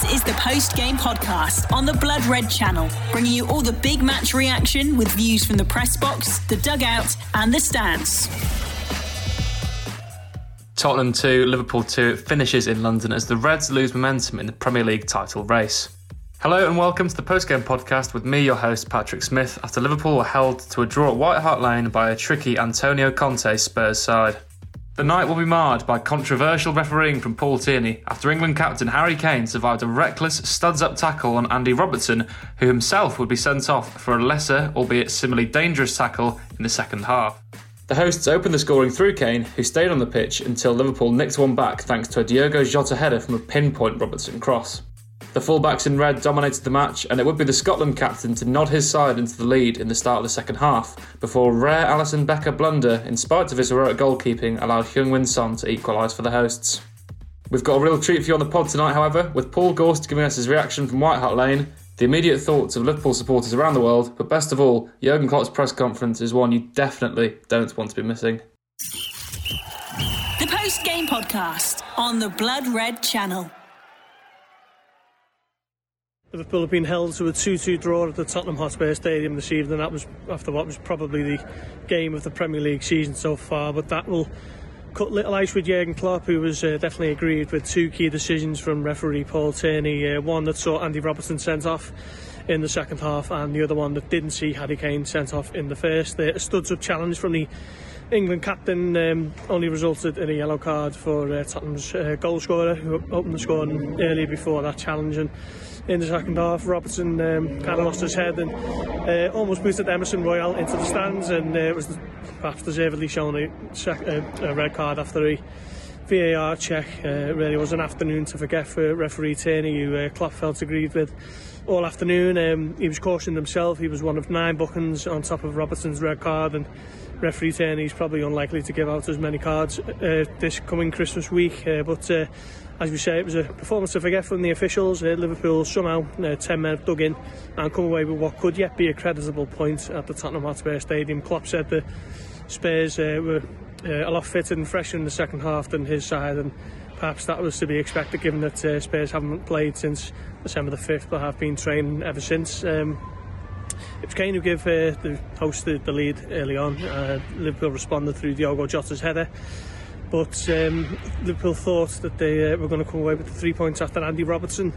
This is the post game podcast on the Blood Red channel, bringing you all the big match reaction with views from the press box, the dugout, and the stands. Tottenham 2, Liverpool 2 finishes in London as the Reds lose momentum in the Premier League title race. Hello and welcome to the post-game podcast with me, your host Patrick Smith, after Liverpool were held to a draw at White Hart Lane by a tricky Antonio Conte Spurs side. The night will be marred by controversial refereeing from Paul Tierney after England captain Harry Kane survived a reckless studs up tackle on Andy Robertson, who himself would be sent off for a lesser, albeit similarly dangerous tackle in the second half. The hosts opened the scoring through Kane, who stayed on the pitch until Liverpool nicked one back thanks to a Diogo Jota header from a pinpoint Robertson cross. The fullbacks in red dominated the match, and it would be the Scotland captain to nod his side into the lead in the start of the second half, before rare Alisson Becker blunder, in spite of his heroic goalkeeping, allowed Heung-Min Son to equalise for the hosts. We've got a real treat for you on the pod tonight, however, with Paul Gorst giving us his reaction from White Hart Lane, the immediate thoughts of Liverpool supporters around the world, but best of all, Jurgen Klopp's press conference is one you definitely don't want to be missing. The post game podcast on the Blood Red channel. Liverpool have been held to a 2-2 draw at the Tottenham Hotspur Stadium this evening. That was after what was probably the game of the Premier League season so far, but that will cut little ice with Jurgen Klopp, who was uh, definitely aggrieved with two key decisions from referee Paul Tierney. Uh, one that saw Andy Robertson sent off in the second half, and the other one that didn't see Harry Kane sent off in the first. The studs up challenge from the England captain um, only resulted in a yellow card for uh, Tottenham's uh, goal scorer, who opened the scoring earlier before that challenge. And in the second half. Robertson um, kind of lost his head and uh, almost boosted Emerson Royal into the stands and uh, it was perhaps deservedly shown a, sec- a, a red card after a VAR check. Uh, it really was an afternoon to forget for referee Tierney, who uh, Clapfeld agreed with all afternoon. Um, he was cautioned himself. He was one of nine bookings on top of Robertson's red card and referee Tierney's probably unlikely to give out as many cards uh, this coming Christmas week. Uh, but uh, as we say, it was a performance to forget from the officials. Uh, Liverpool somehow, uh, 10 men dug in and come away with what could yet be a creditable point at the Tottenham Hotspur Stadium. Klopp said the Spurs uh, were uh, a lot fitter and fresher in the second half than his side and perhaps that was to be expected given that uh, Spurs haven't played since December the 5th but have been training ever since. Um, it was Kane who gave uh, the host the, the lead early on. Uh, Liverpool responded through Diogo Jota's header But um, Liverpool thought that they uh, were going to come away with the three points after Andy Robertson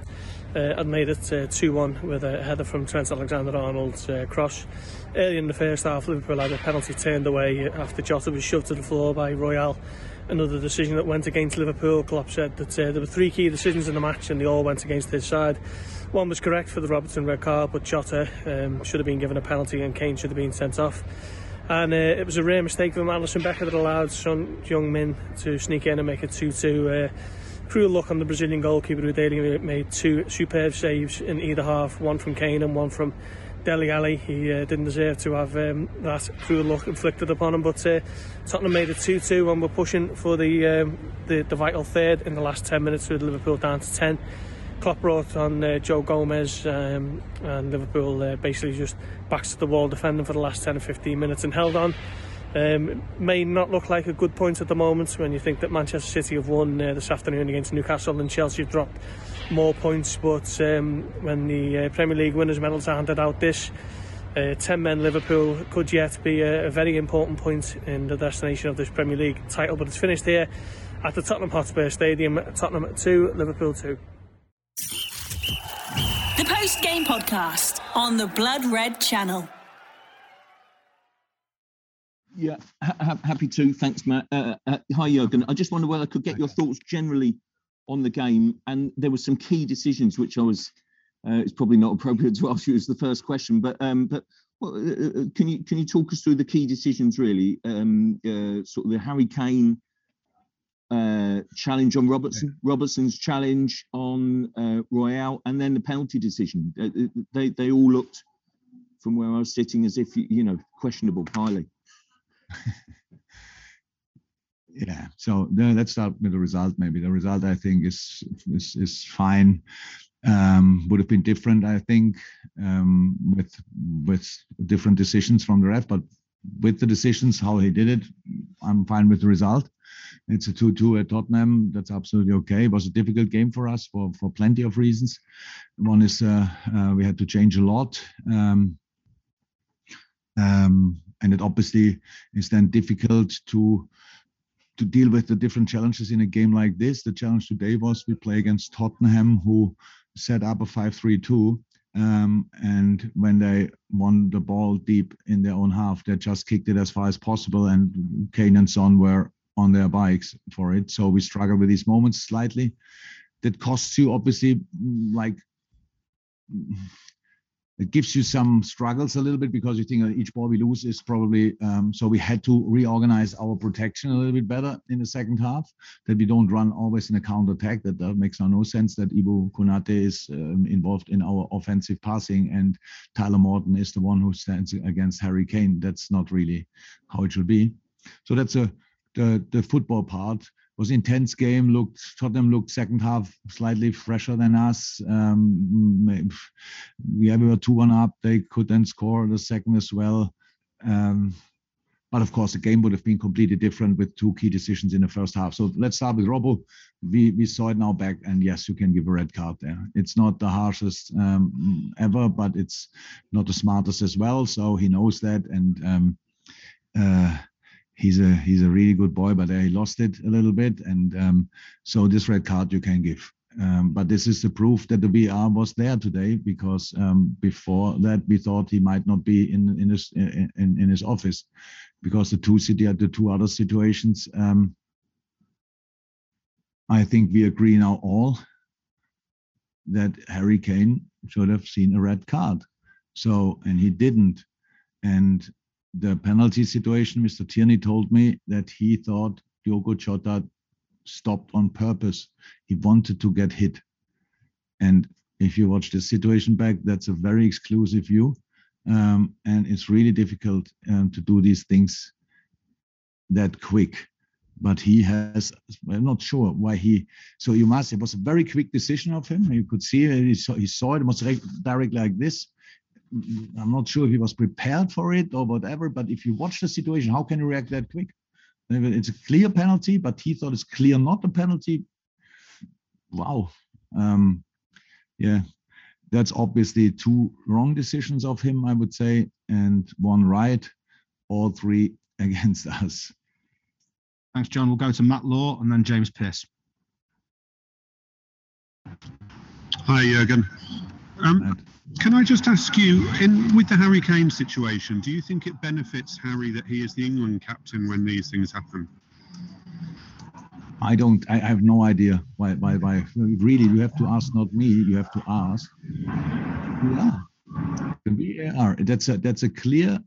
uh, had made it uh, 2-1 with a header from Trent Alexander-Arnold's uh, cross. Early in the first half, Liverpool had a penalty turned away after Jota was shoved to the floor by Royal. Another decision that went against Liverpool. Klopp said that uh, there were three key decisions in the match and they all went against his side. One was correct for the Robertson red card, but Jota um, should have been given a penalty and Kane should have been sent off. And uh, it was a rare mistake from Alison Becker that allowed Son Heung-min to sneak in and make it 2-2. Uh, cruel luck on the Brazilian goalkeeper who daily made two superb saves in either half, one from Kane and one from Deli Ali. He uh, didn't deserve to have um, that cruel luck inflicted upon him, but uh, Tottenham made it 2-2 and we're pushing for the, um, the, the vital third in the last 10 minutes with Liverpool down to 10. Klopp brought on uh, Joe Gomez um, and Liverpool uh, basically just backs to the wall defending for the last 10 or 15 minutes and held on. Um, may not look like a good point at the moment when you think that Manchester City have won uh, this afternoon against Newcastle and Chelsea have dropped more points, but um, when the uh, Premier League winners' medals are handed out this uh, 10 men Liverpool could yet be a, a very important point in the destination of this Premier League title, but it's finished here at the Tottenham Hotspur Stadium, Tottenham 2, Liverpool 2. The post game podcast on the Blood Red channel. Yeah, ha- happy to. Thanks, Matt. Uh, uh, hi, Jurgen. I just wonder whether I could get your thoughts generally on the game. And there were some key decisions which I was. Uh, it's probably not appropriate to ask you as the first question, but um, but well, uh, uh, can you can you talk us through the key decisions really? Um, uh, sort of the Harry Kane uh, challenge on Robertson. Robertson's challenge on uh, Royal, and then the penalty decision. Uh, they they all looked, from where I was sitting, as if you know questionable highly. yeah. So let's start with the result. Maybe the result I think is is is fine. Um, would have been different, I think, um, with with different decisions from the ref, but with the decisions how he did it, I'm fine with the result. It's a 2-2 at Tottenham. That's absolutely okay. It was a difficult game for us for for plenty of reasons. One is uh, uh, we had to change a lot. Um, um, and it obviously is then difficult to to deal with the different challenges in a game like this. The challenge today was we play against Tottenham, who set up a 5-3-2 um, and when they won the ball deep in their own half, they just kicked it as far as possible. And Kane and Son were on their bikes for it. So we struggle with these moments slightly. That costs you obviously like it gives you some struggles a little bit because you think each ball we lose is probably um, so we had to reorganize our protection a little bit better in the second half that we don't run always in a counter attack that, that makes no sense that Ibou Konate is um, involved in our offensive passing and Tyler Morton is the one who stands against Harry Kane. That's not really how it should be. So that's a the the football part was intense game. Looked Tottenham looked second half slightly fresher than us. Um, yeah, we were two one up. They could then score the second as well. Um, but of course, the game would have been completely different with two key decisions in the first half. So let's start with Robbo. We we saw it now back, and yes, you can give a red card there. It's not the harshest um, ever, but it's not the smartest as well. So he knows that, and um, uh, he's a he's a really good boy, but he lost it a little bit, and um, so this red card you can give. Um, but this is the proof that the VAR was there today, because um, before that we thought he might not be in in his in, in his office, because the two city the two other situations. Um, I think we agree now all that Harry Kane should have seen a red card. So and he didn't, and the penalty situation, Mr. Tierney told me that he thought Diogo Jota stopped on purpose. He wanted to get hit. And if you watch the situation back, that's a very exclusive view. Um, and it's really difficult um, to do these things that quick. But he has, I'm not sure why he, so you must, it was a very quick decision of him. You could see he saw, he saw it, it was direct like this. I'm not sure if he was prepared for it or whatever, but if you watch the situation, how can you react that quick? It's a clear penalty, but he thought it's clear not a penalty. Wow. Um, yeah, that's obviously two wrong decisions of him, I would say, and one right, all three against us. Thanks, John. We'll go to Matt Law and then James Pierce. Hi, Jurgen. Um, can I just ask you, in with the Harry Kane situation, do you think it benefits Harry that he is the England captain when these things happen? I don't. I have no idea why. Why? Why? Really, you have to ask, not me. You have to ask. Yeah, the VAR. That's a that's a clear,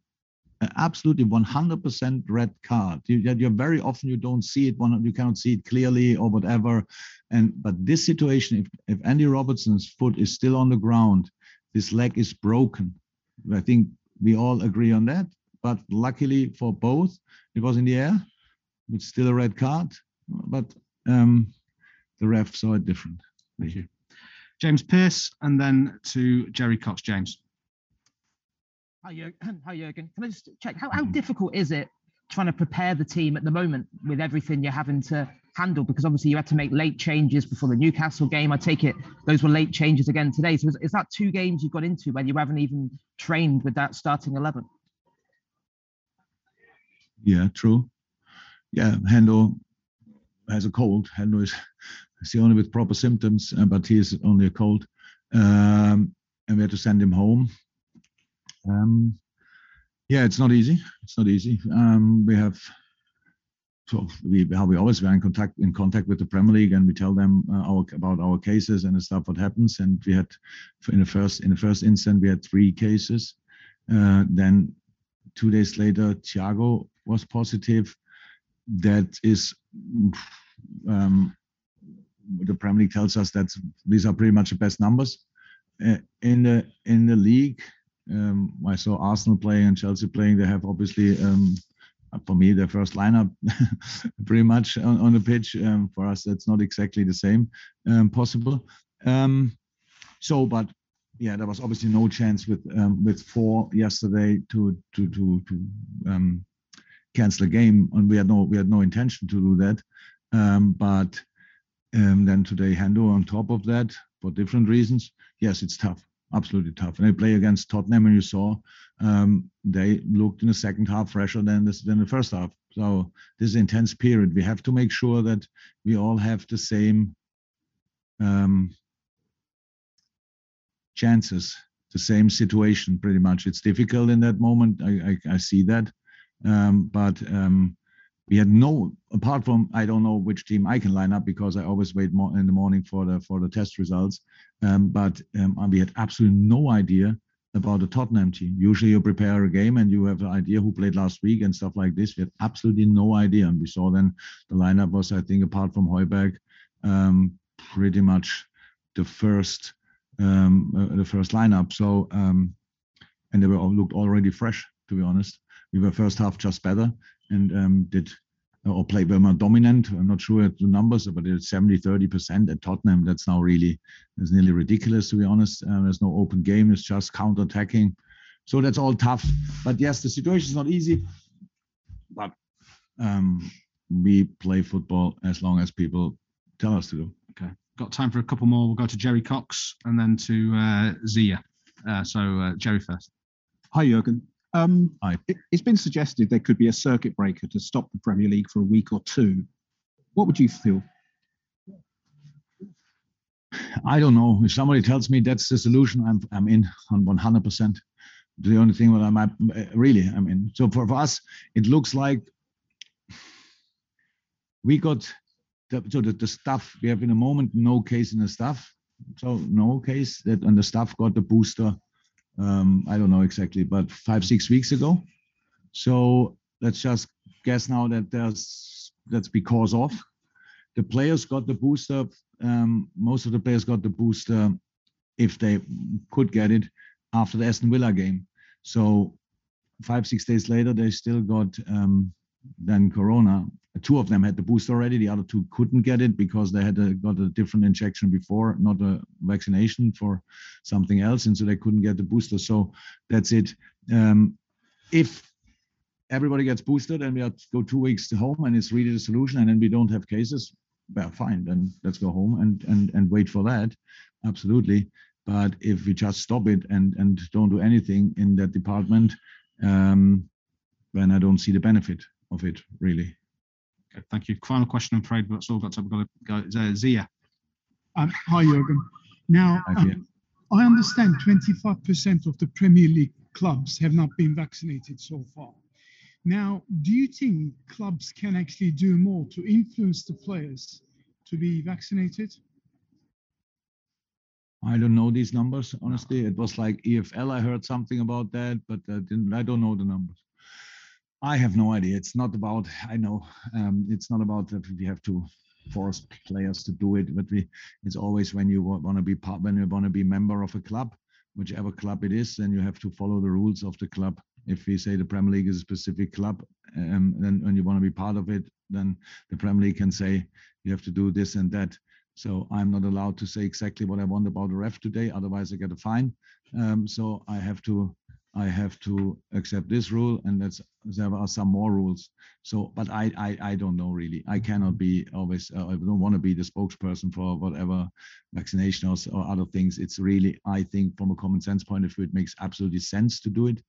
absolutely 100% red card. You, you're very often you don't see it. One you cannot see it clearly or whatever. And but this situation, if if Andy Robertson's foot is still on the ground this leg is broken. I think we all agree on that. But luckily for both, it was in the air. It's still a red card, but um, the ref saw it different. Thank you. James Pierce, and then to Jerry Cox. James. Hi, Jurgen. Hi, Jurgen. Can I just check how, how difficult is it trying to prepare the team at the moment with everything you're having to handle? Because obviously you had to make late changes before the Newcastle game. I take it those were late changes again today. So is, is that two games you've got into when you haven't even trained with that starting 11? Yeah, true. Yeah, Hendo has a cold. Hendo is, is the only with proper symptoms, uh, but he is only a cold. Um, and we had to send him home. Um, yeah, it's not easy. It's not easy. Um, we have so we how we always were in contact in contact with the Premier League, and we tell them uh, our, about our cases and stuff what happens. And we had in the first in the first instant we had three cases. Uh, then two days later, Thiago was positive. That is. Um, the Premier League tells us that these are pretty much the best numbers uh, in the in the league um, I saw Arsenal playing and Chelsea playing. They have obviously, um, for me, their first lineup pretty much on, on the pitch. Um, for us, that's not exactly the same um, possible. Um, so, but yeah, there was obviously no chance with um, with four yesterday to to to to cancel a game, and we had no we had no intention to do that. Um, but um, then today, Hendo on top of that for different reasons. Yes, it's tough, absolutely tough. And they play against Tottenham, and you saw um, they looked in the second half fresher than this than the first half. So this is intense period. We have to make sure that we all have the same um, chances, the same situation. Pretty much, it's difficult in that moment. I I, I see that, um, but um, we had no apart from I don't know which team I can line up because I always wait more in the morning for the for the test results. Um, but um, we had absolutely no idea about the Tottenham team. Usually you prepare a game and you have an idea who played last week and stuff like this. We had absolutely no idea. And we saw then the lineup was, I think, apart from Højbjerg, um, pretty much the first um, uh, the first lineup. So um, and they were all looked already fresh, to be honest. We were first half just better and um, did or play were more dominant. I'm not sure at the numbers, but it's 70, 30% at Tottenham. That's now really is nearly ridiculous to be honest. Uh, there's no open game. It's just counter-attacking. So that's all tough. But yes, the situation is not easy. But um, we play football as long as people tell us to do. Okay. Got time for a couple more. We'll go to Jerry Cox and then to uh, Zia. Uh, so uh, Jerry first. Hi, Jurgen. Um, it, has been suggested there could be a circuit breaker to stop the Premier League for a week or two. What would you feel? I don't know. If somebody tells me that's the solution, I'm I'm in on 100%. The only thing that I might really, I mean, so for, for us, it looks like we got the, so the, the stuff we have in a moment no case in the stuff, so no case that and the staff got the booster um, I don't know exactly, but five, six weeks ago. So let's just guess now that there's that's because of the players got the booster. Um, most of the players got the booster if they could get it after the Aston Villa game. So five, six days later, they still got um, then Corona. Two of them had the boost already. The other two couldn't get it because they had a, got a different injection before, not a vaccination for something else, and so they couldn't get the booster. So that's it. Um, if everybody gets boosted and we have to go two weeks to home and it's really the solution, and then we don't have cases, well, fine, then let's go home and and and wait for that. Absolutely. But if we just stop it and and don't do anything in that department, um, then I don't see the benefit of it, really. Okay, thank you. Final question, I'm afraid, but it's all got to go. go uh, Zia. Um, hi, Jurgen. Now, um, I understand 25% of the Premier League clubs have not been vaccinated so far. Now, do you think clubs can actually do more to influence the players to be vaccinated? I don't know these numbers, honestly. It was like EFL, I heard something about that, but I, didn't, I don't know the numbers. I have no idea. It's not about. I know um, it's not about that we have to force players to do it, but we. It's always when you want to be part, when you want to be member of a club, whichever club it is, then you have to follow the rules of the club. If we say the Premier League is a specific club, um, then when you want to be part of it, then the Premier League can say you have to do this and that. So I'm not allowed to say exactly what I want about the ref today, otherwise I get a fine. Um, so I have to I have to accept this rule, and that's there are some more rules. So, but I I, I don't know really. I cannot be always. Uh, I don't want to be the spokesperson for whatever vaccination or, or other things. It's really I think from a common sense point of view, it makes absolutely sense to do it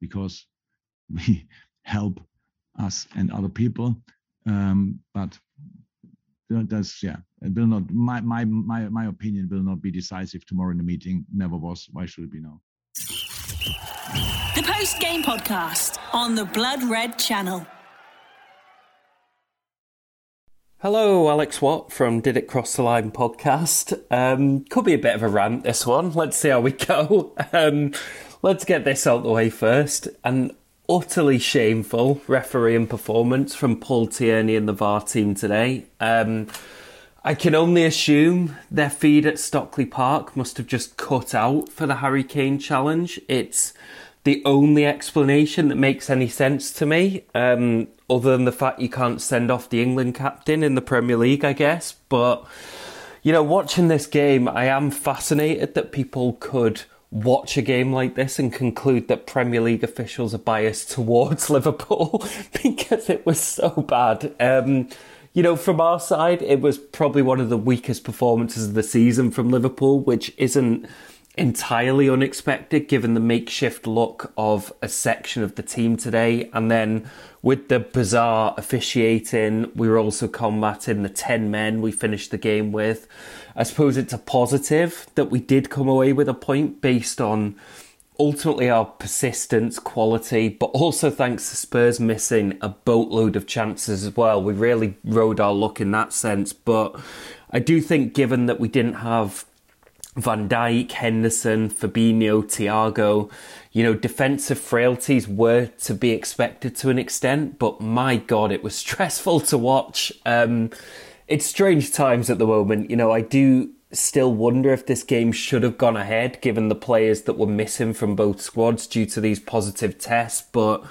because we help us and other people. Um, but that's yeah it will not my my my my opinion will not be decisive tomorrow in the meeting never was why should it be now the post game podcast on the Blood Red channel. Hello, Alex Watt from Did It Cross the Line podcast. Um, could be a bit of a rant, this one. Let's see how we go. Um, let's get this out the way first. An utterly shameful refereeing performance from Paul Tierney and the VAR team today. Um, I can only assume their feed at Stockley Park must have just cut out for the Harry Kane challenge. It's the only explanation that makes any sense to me, um, other than the fact you can't send off the England captain in the Premier League, I guess. But, you know, watching this game, I am fascinated that people could watch a game like this and conclude that Premier League officials are biased towards Liverpool because it was so bad. Um, you know, from our side, it was probably one of the weakest performances of the season from Liverpool, which isn't entirely unexpected given the makeshift look of a section of the team today. And then with the bizarre officiating, we were also combating the 10 men we finished the game with. I suppose it's a positive that we did come away with a point based on ultimately our persistence, quality, but also thanks to Spurs missing a boatload of chances as well. We really rode our luck in that sense. But I do think, given that we didn't have Van Dijk, Henderson, Fabinho, Thiago, you know, defensive frailties were to be expected to an extent, but my God, it was stressful to watch. Um, it's strange times at the moment. You know, I do still wonder if this game should have gone ahead given the players that were missing from both squads due to these positive tests, but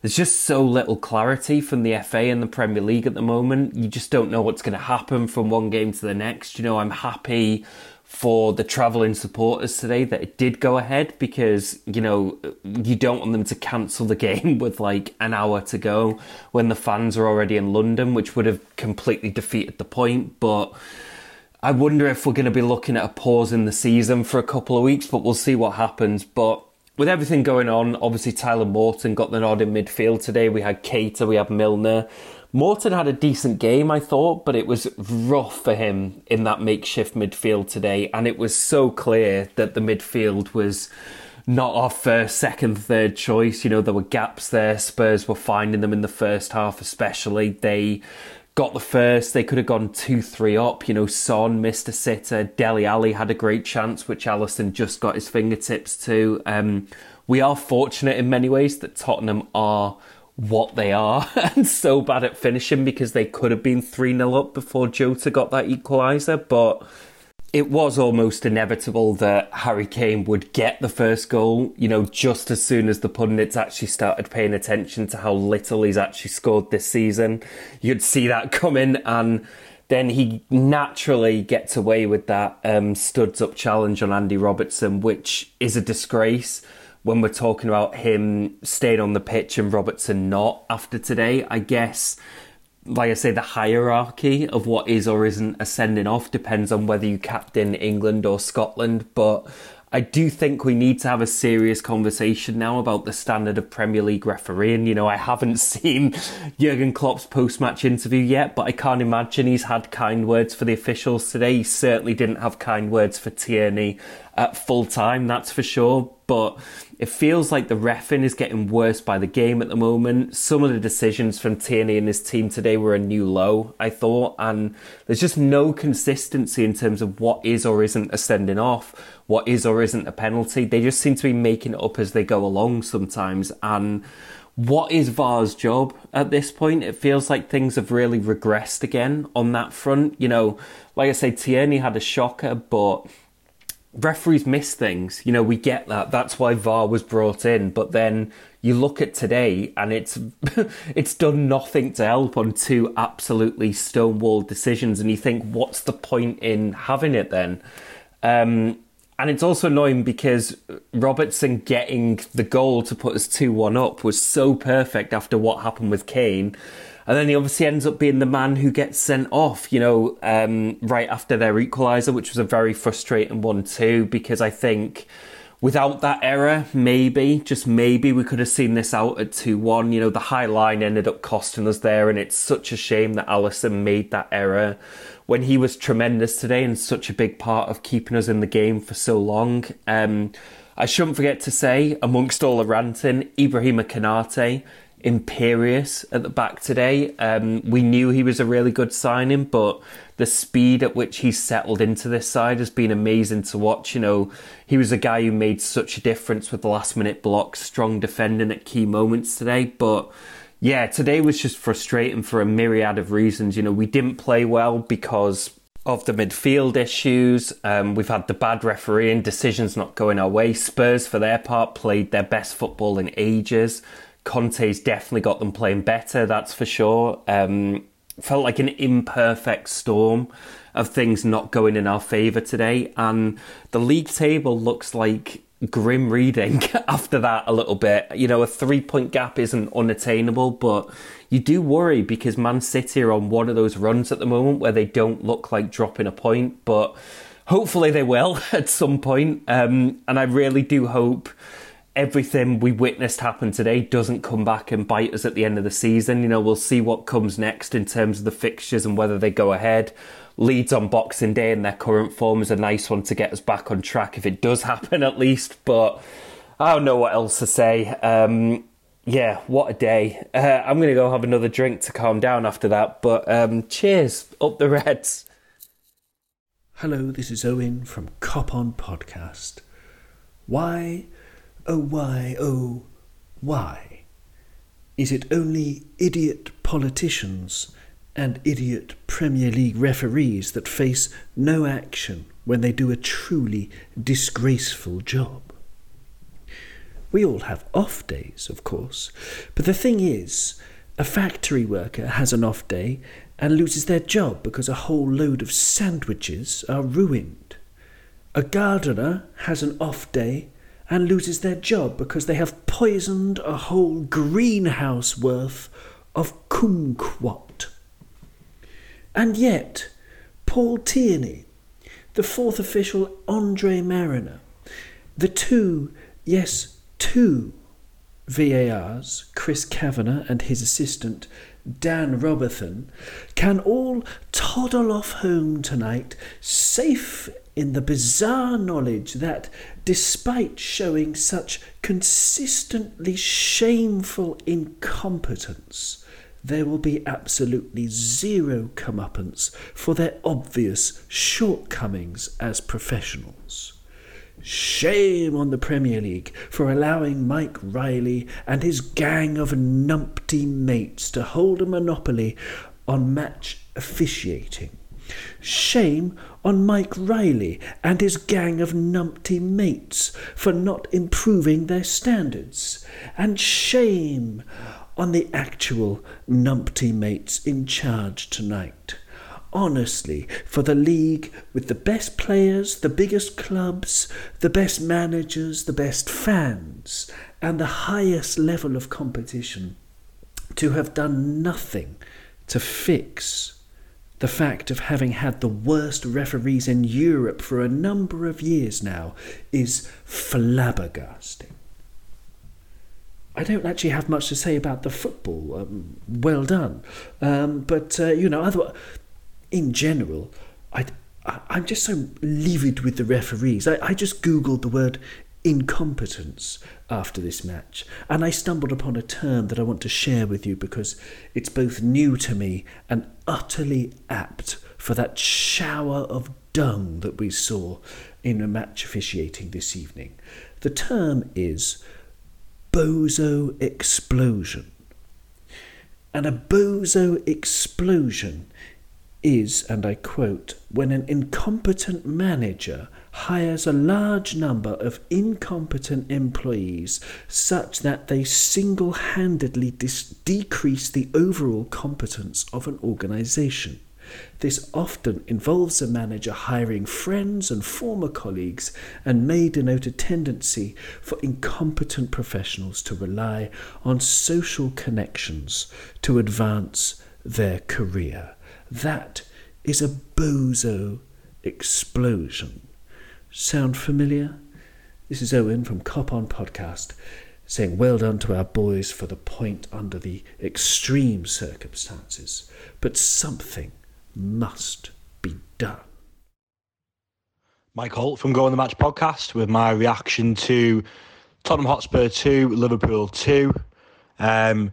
there's just so little clarity from the FA and the Premier League at the moment. You just don't know what's going to happen from one game to the next. You know, I'm happy for the travelling supporters today that it did go ahead because you know you don't want them to cancel the game with like an hour to go when the fans are already in London, which would have completely defeated the point. But I wonder if we're going to be looking at a pause in the season for a couple of weeks, but we'll see what happens. But with everything going on, obviously Tyler Morton got the nod in midfield today. We had Keita, we had Milner. Morton had a decent game, I thought, but it was rough for him in that makeshift midfield today. And it was so clear that the midfield was not our first, second, third choice. You know, there were gaps there. Spurs were finding them in the first half, especially. They got the first. They could have gone 2 3 up. You know, Son missed a sitter. Dele Alli had a great chance, which Alisson just got his fingertips to. Um, we are fortunate in many ways that Tottenham are what they are and so bad at finishing because they could have been 3 0 up before Jota got that equaliser. But it was almost inevitable that Harry Kane would get the first goal, you know, just as soon as the pundits actually started paying attention to how little he's actually scored this season. You'd see that coming and then he naturally gets away with that um, studs up challenge on Andy Robertson, which is a disgrace when we're talking about him staying on the pitch and Robertson not after today, I guess, like I say, the hierarchy of what is or isn't a sending off depends on whether you captain England or Scotland. But I do think we need to have a serious conversation now about the standard of Premier League refereeing. You know, I haven't seen Jurgen Klopp's post match interview yet, but I can't imagine he's had kind words for the officials today. He certainly didn't have kind words for Tierney at full time, that's for sure. But it feels like the refing is getting worse by the game at the moment. Some of the decisions from Tierney and his team today were a new low, I thought, and there's just no consistency in terms of what is or isn't a sending off, what is or isn't a penalty. They just seem to be making it up as they go along sometimes, and what is VAR's job at this point? It feels like things have really regressed again on that front. You know, like I say, Tierney had a shocker, but referees miss things. You know, we get that. That's why VAR was brought in. But then you look at today and it's it's done nothing to help on two absolutely stonewall decisions and you think what's the point in having it then? Um, and it's also annoying because Robertson getting the goal to put us 2 1 up was so perfect after what happened with Kane and then he obviously ends up being the man who gets sent off, you know, um, right after their equaliser, which was a very frustrating one too, because I think without that error, maybe, just maybe, we could have seen this out at 2 1. You know, the high line ended up costing us there, and it's such a shame that Alisson made that error when he was tremendous today and such a big part of keeping us in the game for so long. Um, I shouldn't forget to say, amongst all the ranting, Ibrahima Konate imperious at the back today. Um, we knew he was a really good signing, but the speed at which he's settled into this side has been amazing to watch. You know, he was a guy who made such a difference with the last minute blocks, strong defending at key moments today. But yeah, today was just frustrating for a myriad of reasons. You know, we didn't play well because of the midfield issues. Um, we've had the bad refereeing, decisions not going our way. Spurs, for their part, played their best football in ages. Conte's definitely got them playing better, that's for sure. Um, felt like an imperfect storm of things not going in our favour today. And the league table looks like grim reading after that a little bit. You know, a three point gap isn't unattainable, but you do worry because Man City are on one of those runs at the moment where they don't look like dropping a point, but hopefully they will at some point. Um, and I really do hope everything we witnessed happen today doesn't come back and bite us at the end of the season. You know, we'll see what comes next in terms of the fixtures and whether they go ahead. Leeds on Boxing Day in their current form is a nice one to get us back on track if it does happen at least. But I don't know what else to say. Um, yeah, what a day. Uh, I'm going to go have another drink to calm down after that. But um, cheers, up the Reds. Hello, this is Owen from Cop On Podcast. Why, oh, why, oh, why? Is it only idiot politicians and idiot Premier League referees that face no action when they do a truly disgraceful job? We all have off days, of course, but the thing is, a factory worker has an off day and loses their job because a whole load of sandwiches are ruined. A gardener has an off day and loses their job because they have poisoned a whole greenhouse worth of kumquat. And yet, Paul Tierney, the fourth official Andre Marriner, the two, yes, two VARs, Chris Kavanagh and his assistant Dan Robathan, can all toddle off home tonight safe in the bizarre knowledge that, despite showing such consistently shameful incompetence, there will be absolutely zero comeuppance for their obvious shortcomings as professionals. Shame on the Premier League for allowing Mike Riley and his gang of numpty mates to hold a monopoly on match officiating. Shame on Mike Riley and his gang of numpty mates for not improving their standards. And shame on the actual numpty mates in charge tonight honestly for the league with the best players, the biggest clubs, the best managers, the best fans, and the highest level of competition to have done nothing to fix the fact of having had the worst referees in Europe for a number of years now is flabbergasting. I don't actually have much to say about the football. Um, well done, um, but uh, you know, other in general, I, I'm just so livid with the referees. I, I just Googled the word incompetence after this match, and I stumbled upon a term that I want to share with you because it's both new to me and utterly apt for that shower of dung that we saw in a match officiating this evening. The term is bozo explosion. And a bozo explosion is, and I quote, when an incompetent manager hires a large number of incompetent employees such that they single handedly dis- decrease the overall competence of an organization. This often involves a manager hiring friends and former colleagues and may denote a tendency for incompetent professionals to rely on social connections to advance their career. That is a bozo explosion. Sound familiar? This is Owen from Cop On Podcast saying well done to our boys for the point under the extreme circumstances, but something must be done. Mike Holt from Go on the Match podcast with my reaction to Tottenham Hotspur 2, Liverpool 2. Um,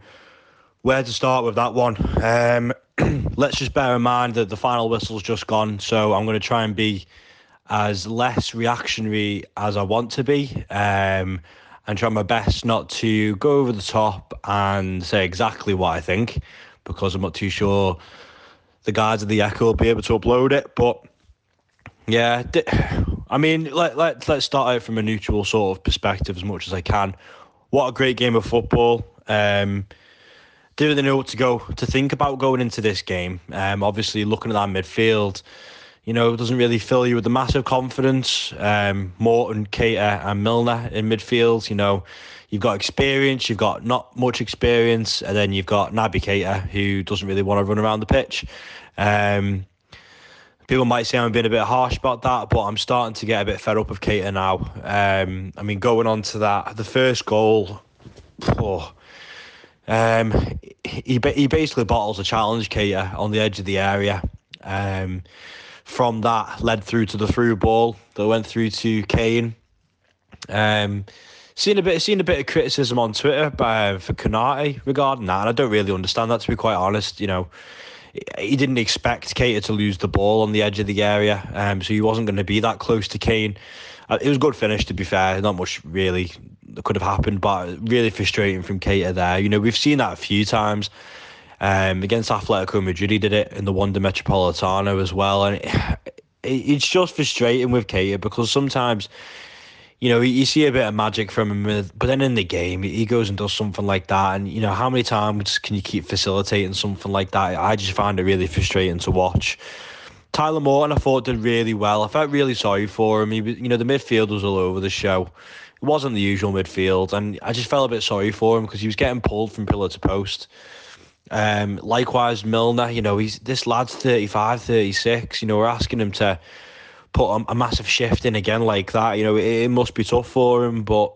where to start with that one? Um, let's just bear in mind that the final whistle's just gone, so I'm going to try and be as less reactionary as I want to be, um, and try my best not to go over the top and say exactly what I think, because I'm not too sure the guys at the Echo will be able to upload it. But yeah, I mean, let let let's start out from a neutral sort of perspective as much as I can. What a great game of football! Um, didn't know what to go to think about going into this game. Um, obviously, looking at that midfield, you know, it doesn't really fill you with the massive confidence. Um, Morton, Keita, and Milner in midfield. You know, you've got experience, you've got not much experience, and then you've got Naby Keita, who doesn't really want to run around the pitch. Um, people might say I'm being a bit harsh about that, but I'm starting to get a bit fed up of Keita now. Um, I mean, going on to that, the first goal, oh, um, he he basically bottles a challenge Keita on the edge of the area. Um, from that, led through to the through ball that went through to Kane. Um, seen a bit, seen a bit of criticism on Twitter by, for Konate regarding that, and I don't really understand that to be quite honest. You know, he didn't expect Keita to lose the ball on the edge of the area, um, so he wasn't going to be that close to Kane. Uh, it was a good finish, to be fair. Not much really could have happened, but really frustrating from Keita there. You know, we've seen that a few times. Um, against Atletico Madrid, he did it in the Wanda Metropolitano as well, and it, it's just frustrating with Keita because sometimes you know, you see a bit of magic from him, but then in the game, he goes and does something like that. And, you know, how many times can you keep facilitating something like that? I just find it really frustrating to watch. Tyler Morton, I thought, did really well. I felt really sorry for him. He, you know, the midfield was all over the show. It wasn't the usual midfield. And I just felt a bit sorry for him because he was getting pulled from pillar to post. Um, likewise, Milner, you know, he's this lad's 35, 36. You know, we're asking him to put a, a massive shift in again like that. You know, it, it must be tough for him, but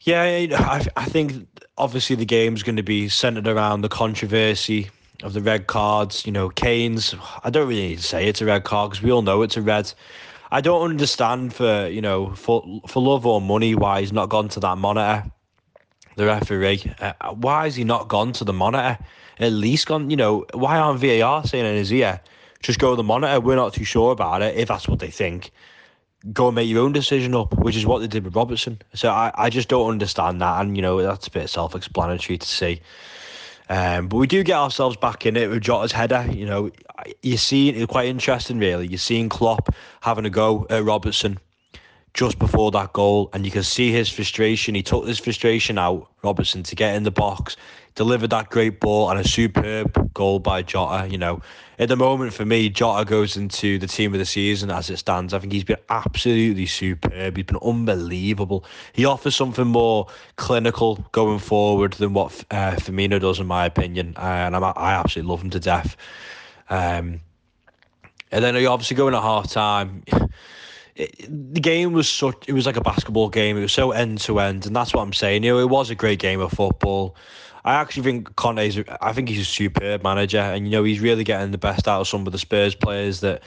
yeah, I, I think obviously the game's going to be centered around the controversy of the red cards. You know, Kane's. I don't really need to say it's a red card because we all know it's a red. I don't understand for you know for for love or money why he's not gone to that monitor, the referee. Uh, why has he not gone to the monitor? At least gone. You know, why aren't VAR saying in his ear? just go to the monitor. We're not too sure about it. If that's what they think, go and make your own decision up, which is what they did with Robertson. So I, I just don't understand that. And, you know, that's a bit self explanatory to see. Um, but we do get ourselves back in it with Jota's header. You know, you're seeing it's quite interesting, really. You're seeing Klopp having a go at Robertson just before that goal, and you can see his frustration. He took his frustration out, Robertson, to get in the box, delivered that great ball, and a superb goal by Jota. You know, at the moment for me, Jota goes into the team of the season as it stands. I think he's been absolutely superb. He's been unbelievable. He offers something more clinical going forward than what uh, Firmino does, in my opinion, and I'm, I absolutely love him to death. Um, and then you obviously going at half time. The game was such it was like a basketball game. It was so end to end, and that's what I'm saying. You know, it was a great game of football. I actually think Conte's. I think he's a superb manager, and you know he's really getting the best out of some of the Spurs players that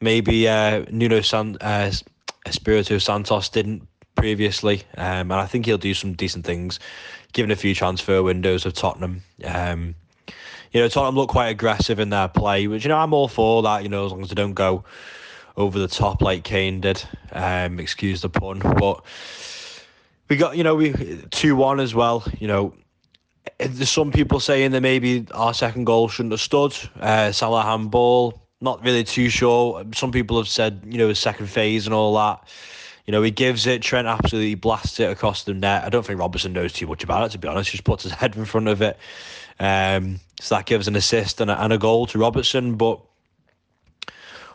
maybe uh, Nuno San, uh, Espirito Santos didn't previously. Um, and I think he'll do some decent things, given a few transfer windows of Tottenham. Um, you know, Tottenham look quite aggressive in their play, which you know I'm all for that. You know, as long as they don't go over the top like Kane did. Um, excuse the pun, but we got you know we two one as well. You know, there's some people saying that maybe our second goal shouldn't have stood. Uh, Salah handball. Not really too sure. Some people have said you know his second phase and all that. You know, he gives it. Trent absolutely blasts it across the net. I don't think Robertson knows too much about it, to be honest. He just puts his head in front of it. Um, so that gives an assist and a, and a goal to Robertson. But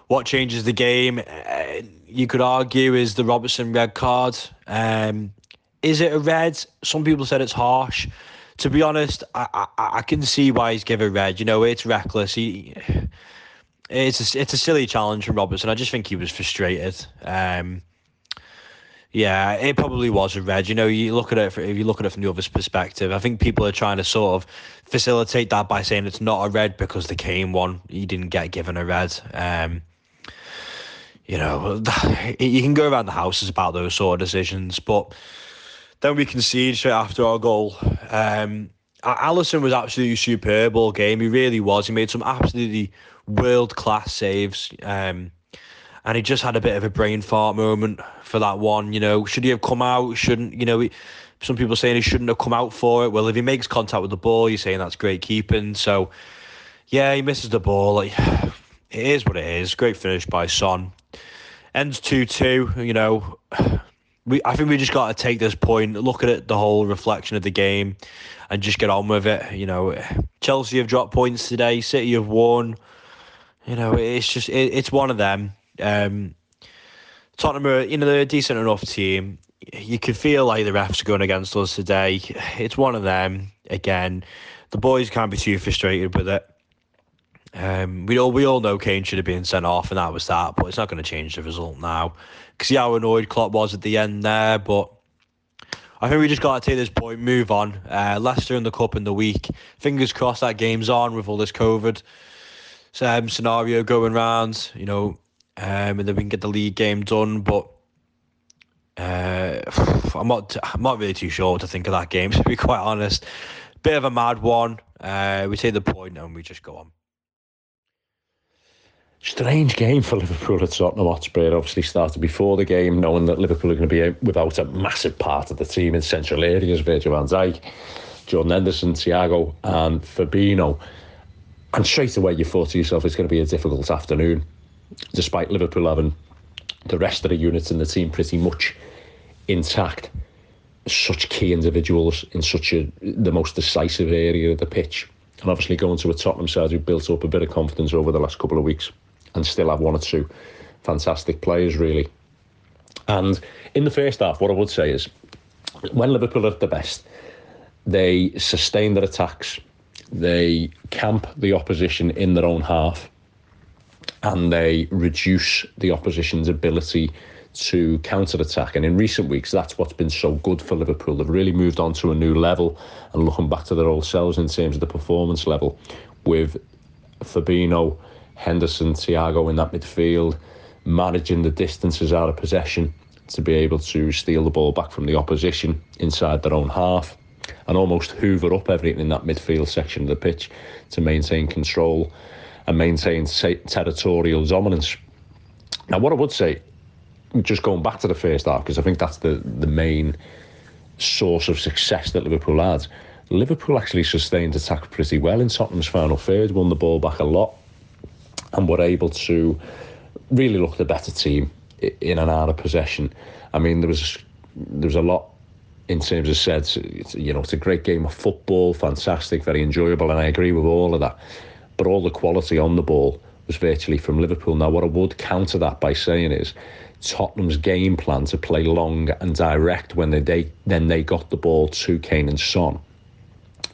what changes the game, uh, you could argue, is the Robertson red card. Um, is it a red? Some people said it's harsh. To be honest, I, I, I can see why he's given a red. You know, it's reckless. He, it's a, it's a silly challenge from Robertson. I just think he was frustrated. Um, yeah, it probably was a red. You know, you look at it if you look at it from the other's perspective. I think people are trying to sort of facilitate that by saying it's not a red because the Kane one he didn't get given a red. Um, you know, you can go around the houses about those sort of decisions, but then we concede straight after our goal. Um, Alisson was absolutely superb all game. He really was. He made some absolutely world class saves. Um, and he just had a bit of a brain fart moment for that one. You know, should he have come out? Shouldn't you know? He, some people saying he shouldn't have come out for it. Well, if he makes contact with the ball, you're saying that's great keeping. So, yeah, he misses the ball. Like, it is what it is. Great finish by Son ends two two. You know, we I think we just got to take this point, look at it, the whole reflection of the game, and just get on with it. You know, Chelsea have dropped points today. City have won. You know, it's just it, it's one of them. Um, Tottenham are, you know, they're a decent enough team. You can feel like the refs are going against us today. It's one of them. Again, the boys can't be too frustrated with it. Um, we all we all know Kane should have been sent off, and that was that. But it's not going to change the result now. Because See how annoyed Klopp was at the end there, but I think we just got to take this point, move on. Uh, Leicester in the cup in the week. Fingers crossed that game's on with all this COVID um, scenario going round. You know, um, and then we can get the league game done. But uh, I'm not I'm not really too sure to think of that game. To be quite honest, bit of a mad one. Uh, we take the point and we just go on strange game for Liverpool at Tottenham Hotspur. Obviously started before the game, knowing that Liverpool are going to be without a massive part of the team in central areas, Virgil van Dijk, Jordan Henderson, Thiago and Fabinho. And straight away you thought to yourself it's going to be a difficult afternoon, despite Liverpool having the rest of the units in the team pretty much intact. Such key individuals in such a the most decisive area of the pitch. And obviously going to a Tottenham side who built up a bit of confidence over the last couple of weeks and still have one or two fantastic players, really. And in the first half, what I would say is when Liverpool are at the best, they sustain their attacks, they camp the opposition in their own half, and they reduce the opposition's ability to counter attack. And in recent weeks, that's what's been so good for Liverpool. They've really moved on to a new level and looking back to their old selves in terms of the performance level with Fabinho Henderson, Thiago in that midfield, managing the distances out of possession to be able to steal the ball back from the opposition inside their own half and almost hoover up everything in that midfield section of the pitch to maintain control and maintain territorial dominance. Now, what I would say, just going back to the first half, because I think that's the, the main source of success that Liverpool had. Liverpool actually sustained attack pretty well in Tottenham's final third, won the ball back a lot, and were able to really look the better team in and out of possession. I mean, there was there was a lot in terms of said, you know, it's a great game of football, fantastic, very enjoyable, and I agree with all of that. But all the quality on the ball was virtually from Liverpool. Now, what I would counter that by saying is Tottenham's game plan to play long and direct when they, they then they got the ball to Kane and Son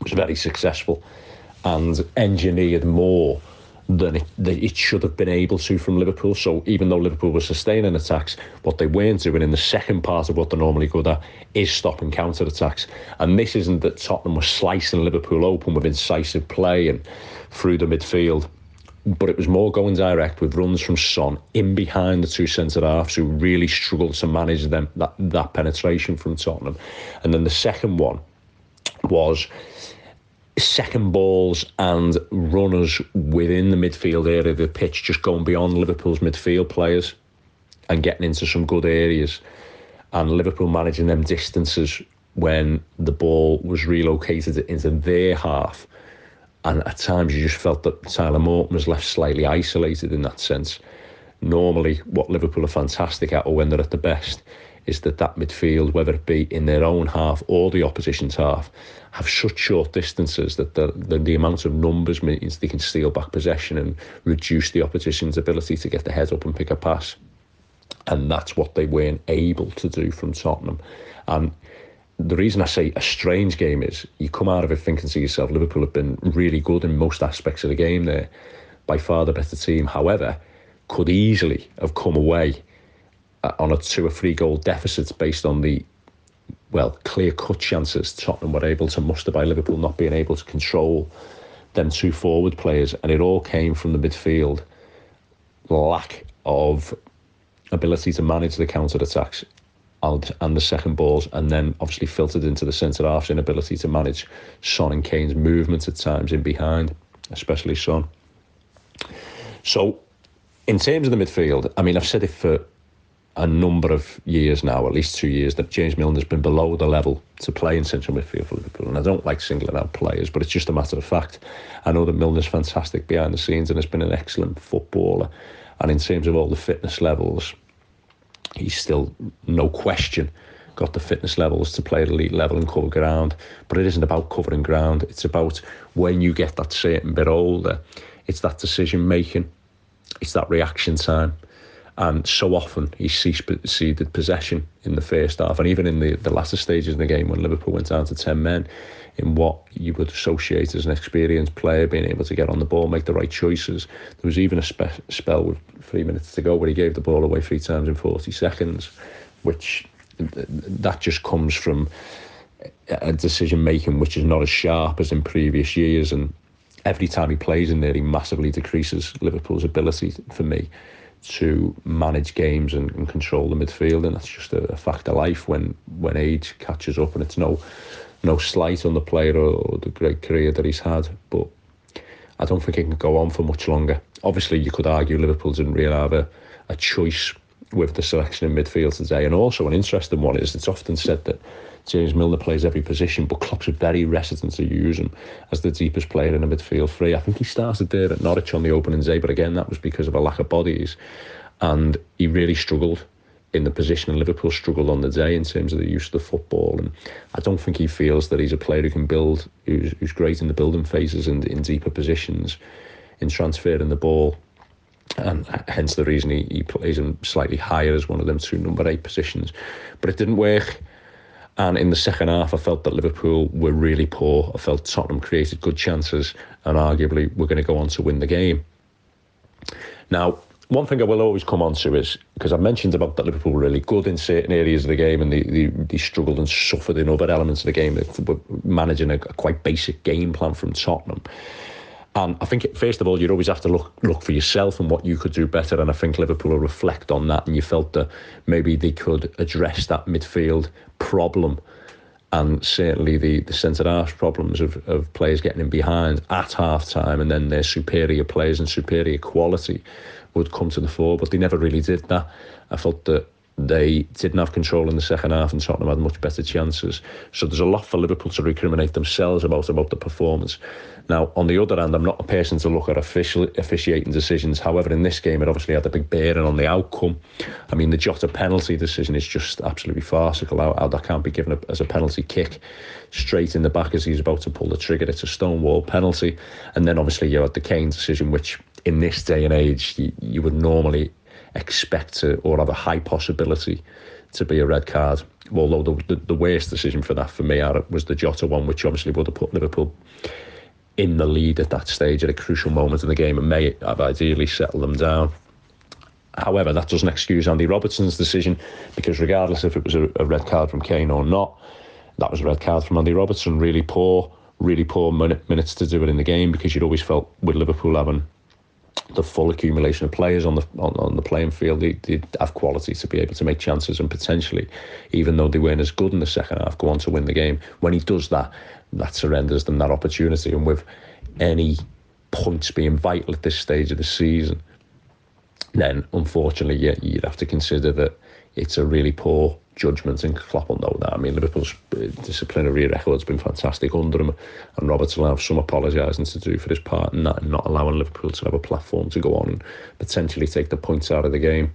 was very successful and engineered more than it, it should have been able to from Liverpool. So even though Liverpool was sustaining attacks, what they weren't doing in the second part of what they're normally good at is stopping counter attacks. And this isn't that Tottenham was slicing Liverpool open with incisive play and through the midfield. But it was more going direct with runs from Son in behind the two centre halves who really struggled to manage them that, that penetration from Tottenham. And then the second one was second balls and runners within the midfield area of the pitch, just going beyond Liverpool's midfield players and getting into some good areas. And Liverpool managing them distances when the ball was relocated into their half. And at times you just felt that Tyler Morton was left slightly isolated in that sense. Normally, what Liverpool are fantastic at, or when they're at the best, is that that midfield, whether it be in their own half or the opposition's half, have such short distances that the, the, the amount of numbers means they can steal back possession and reduce the opposition's ability to get the head up and pick a pass. And that's what they weren't able to do from Tottenham. And the reason I say a strange game is you come out of it thinking to yourself, Liverpool have been really good in most aspects of the game there, by far the better team. However, could easily have come away Uh, on a two or three goal deficit based on the well clear cut chances Tottenham were able to muster by Liverpool not being able to control them two forward players, and it all came from the midfield lack of ability to manage the counter attacks and, and the second balls, and then obviously filtered into the centre half's inability to manage Son and Kane's movements at times in behind, especially Son. So, in terms of the midfield, I mean, I've said it for a number of years now, at least two years, that James Milner's been below the level to play in central midfield for Liverpool. And I don't like singling out players, but it's just a matter of fact. I know that Milner's fantastic behind the scenes and has been an excellent footballer. And in terms of all the fitness levels, he's still, no question, got the fitness levels to play at elite level and cover ground. But it isn't about covering ground. It's about when you get that certain bit older, it's that decision making it's that reaction time. And so often he ceded possession in the first half, and even in the, the latter stages of the game when Liverpool went down to 10 men, in what you would associate as an experienced player being able to get on the ball, make the right choices. There was even a spe- spell with three minutes to go where he gave the ball away three times in 40 seconds, which that just comes from a decision making which is not as sharp as in previous years. And every time he plays in there, he massively decreases Liverpool's ability for me to manage games and, and control the midfield. And that's just a, a, fact of life when, when age catches up. And it's no no slight on the player or, or the great career that he's had. But I don't think it can go on for much longer. Obviously, you could argue Liverpool didn't really have a, a choice with the selection in midfield today. And also, an interesting one is it's often said that James Milner plays every position, but Klopp's very reticent to use him as the deepest player in the midfield three. I think he started there at Norwich on the opening day, but again, that was because of a lack of bodies. And he really struggled in the position, and Liverpool struggled on the day in terms of the use of the football. And I don't think he feels that he's a player who can build, who's, who's great in the building phases and in deeper positions, in transferring the ball and hence the reason he, he plays him slightly higher as one of them two number eight positions. But it didn't work. And in the second half, I felt that Liverpool were really poor. I felt Tottenham created good chances and arguably were going to go on to win the game. Now, one thing I will always come on to is because I mentioned about that Liverpool were really good in certain areas of the game and they, they, they struggled and suffered in other elements of the game. They were managing a, a quite basic game plan from Tottenham. And I think, first of all, you'd always have to look look for yourself and what you could do better. And I think Liverpool will reflect on that. And you felt that maybe they could address that midfield problem and certainly the, the centre half problems of, of players getting in behind at half time and then their superior players and superior quality would come to the fore. But they never really did that. I felt that they didn't have control in the second half and Tottenham had much better chances. So there's a lot for Liverpool to recriminate themselves about about the performance. Now, on the other hand, I'm not a person to look at official, officiating decisions. However, in this game, it obviously had a big bearing on the outcome. I mean, the Jota penalty decision is just absolutely farcical. How, how that can't be given a, as a penalty kick straight in the back as he's about to pull the trigger. It's a stonewall penalty. And then obviously you had the Kane decision, which in this day and age, you, you would normally expect to, or have a high possibility to be a red card. Although the, the, the worst decision for that for me was the Jota one, which obviously would have put Liverpool in the lead at that stage at a crucial moment in the game and may have ideally settled them down. However, that doesn't excuse Andy Robertson's decision because regardless if it was a, a red card from Kane or not, that was a red card from Andy Robertson. Really poor, really poor minute, minutes to do it in the game because you'd always felt with Liverpool having the full accumulation of players on the on, on the playing field, they, they have quality to be able to make chances and potentially, even though they weren't as good in the second half, go on to win the game. When he does that, that surrenders them that opportunity. And with any points being vital at this stage of the season, then unfortunately, yeah, you'd have to consider that it's a really poor judgment, and Klopp will know that. I mean, Liverpool's uh, disciplinary record's been fantastic under him, and Roberts will have some apologising to do for his part in that, and not allowing Liverpool to have a platform to go on and potentially take the points out of the game.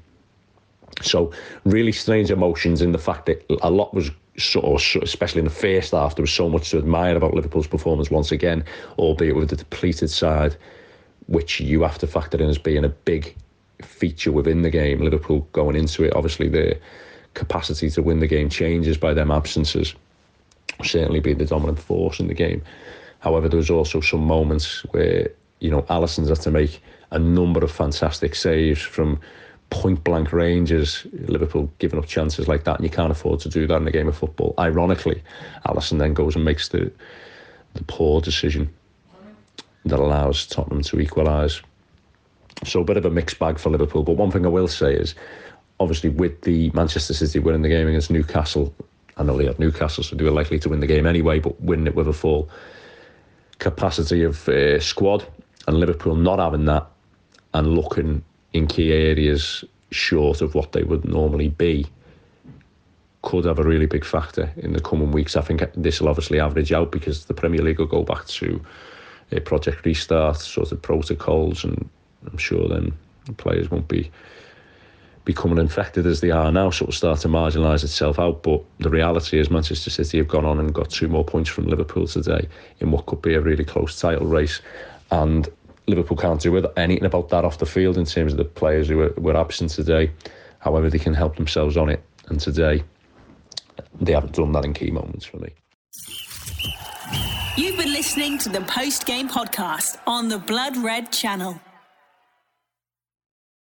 So, really strange emotions in the fact that a lot was of, especially in the first half, there was so much to admire about Liverpool's performance once again, albeit with the depleted side, which you have to factor in as being a big feature within the game. Liverpool going into it, obviously, the capacity to win the game changes by them absences, certainly being the dominant force in the game. However, there was also some moments where, you know, Alisson's had to make a number of fantastic saves from point blank ranges, Liverpool giving up chances like that, and you can't afford to do that in a game of football. Ironically, Alisson then goes and makes the the poor decision that allows Tottenham to equalise. So a bit of a mixed bag for Liverpool. But one thing I will say is obviously with the Manchester City winning the game against Newcastle, I know they had Newcastle, so they were likely to win the game anyway, but winning it with a full capacity of uh, squad, and Liverpool not having that and looking in key areas short of what they would normally be could have a really big factor in the coming weeks. I think this will obviously average out because the Premier League will go back to a project restart sort of protocols, and I'm sure then players won't be becoming infected as they are now, sort of start to marginalise itself out. But the reality is Manchester City have gone on and got two more points from Liverpool today in what could be a really close title race. And Liverpool can't do with anything about that off the field in terms of the players who were, were absent today. However, they can help themselves on it. And today, they haven't done that in key moments for me. You've been listening to the post game podcast on the Blood Red channel.